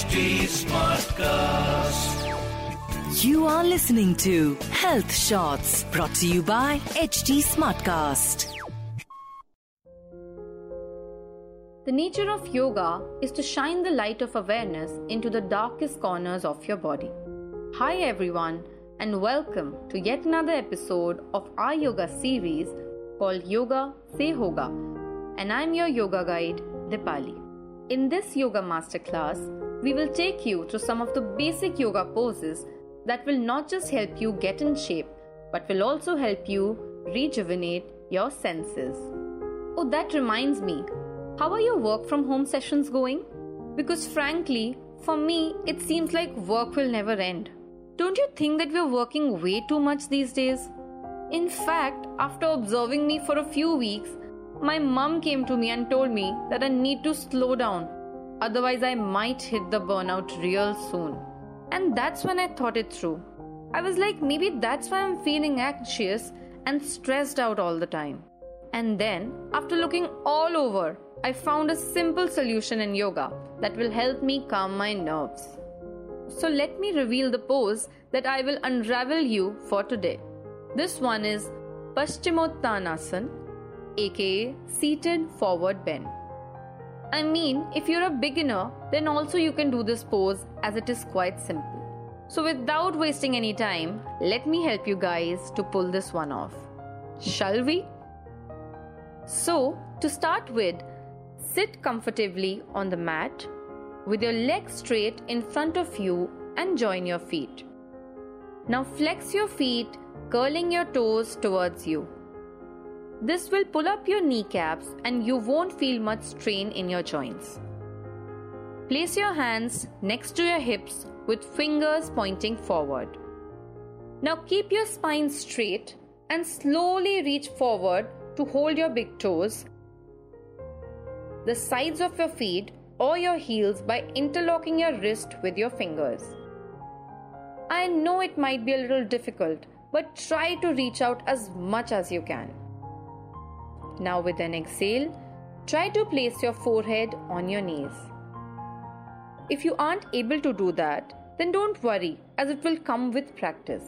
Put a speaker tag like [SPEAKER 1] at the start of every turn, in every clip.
[SPEAKER 1] Smartcast.
[SPEAKER 2] You are listening to Health Shots brought to you by HT Smartcast.
[SPEAKER 3] The nature of yoga is to shine the light of awareness into the darkest corners of your body. Hi, everyone, and welcome to yet another episode of our yoga series called Yoga Se Hoga. And I'm your yoga guide, Dipali. In this yoga masterclass, we will take you through some of the basic yoga poses that will not just help you get in shape, but will also help you rejuvenate your senses. Oh, that reminds me, how are your work from home sessions going? Because frankly, for me, it seems like work will never end. Don't you think that we're working way too much these days? In fact, after observing me for a few weeks, my mum came to me and told me that I need to slow down, otherwise, I might hit the burnout real soon. And that's when I thought it through. I was like, maybe that's why I'm feeling anxious and stressed out all the time. And then, after looking all over, I found a simple solution in yoga that will help me calm my nerves. So, let me reveal the pose that I will unravel you for today. This one is Paschimottanasana, aka seated forward bend. I mean, if you're a beginner, then also you can do this pose as it is quite simple. So, without wasting any time, let me help you guys to pull this one off. Shall we? So, to start with, sit comfortably on the mat with your legs straight in front of you and join your feet. Now, flex your feet, curling your toes towards you. This will pull up your kneecaps and you won't feel much strain in your joints. Place your hands next to your hips with fingers pointing forward. Now keep your spine straight and slowly reach forward to hold your big toes, the sides of your feet, or your heels by interlocking your wrist with your fingers. I know it might be a little difficult, but try to reach out as much as you can. Now, with an exhale, try to place your forehead on your knees. If you aren't able to do that, then don't worry as it will come with practice.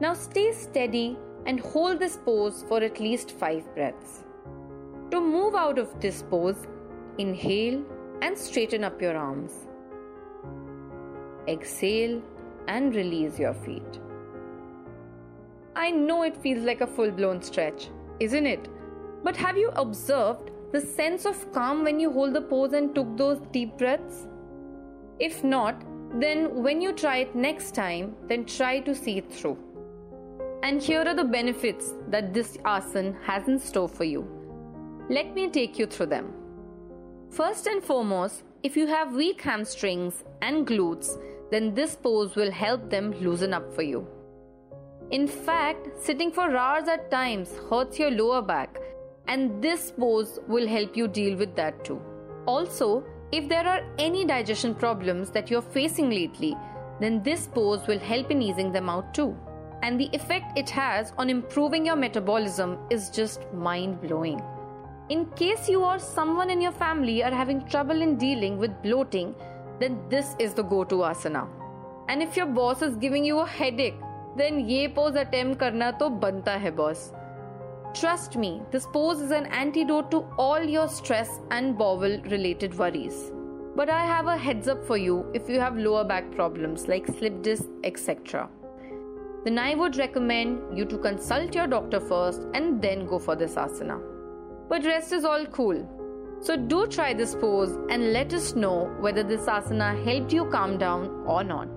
[SPEAKER 3] Now, stay steady and hold this pose for at least 5 breaths. To move out of this pose, inhale and straighten up your arms. Exhale and release your feet. I know it feels like a full blown stretch, isn't it? But have you observed the sense of calm when you hold the pose and took those deep breaths? If not, then when you try it next time, then try to see it through. And here are the benefits that this asana has in store for you. Let me take you through them. First and foremost, if you have weak hamstrings and glutes, then this pose will help them loosen up for you. In fact, sitting for hours at times hurts your lower back, and this pose will help you deal with that too. Also, if there are any digestion problems that you're facing lately, then this pose will help in easing them out too. And the effect it has on improving your metabolism is just mind blowing. In case you or someone in your family are having trouble in dealing with bloating, then this is the go to asana. And if your boss is giving you a headache, then ये pose attempt करना तो बनता है boss. Trust me, this pose is an antidote to all your stress and bowel related worries. But I have a heads up for you if you have lower back problems like slip disc, etc. Then I would recommend you to consult your doctor first and then go for this asana. But rest is all cool. So do try this pose and let us know whether this asana helped you calm down or not.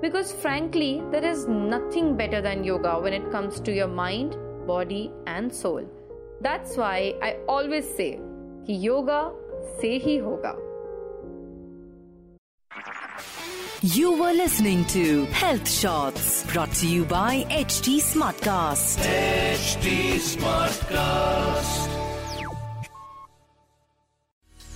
[SPEAKER 3] Because frankly, there is nothing better than yoga when it comes to your mind, body, and soul. That's why I always say कि योगा से ही होगा
[SPEAKER 2] You were listening to Health Shots brought to you by HT Smartcast.
[SPEAKER 1] HT Smartcast.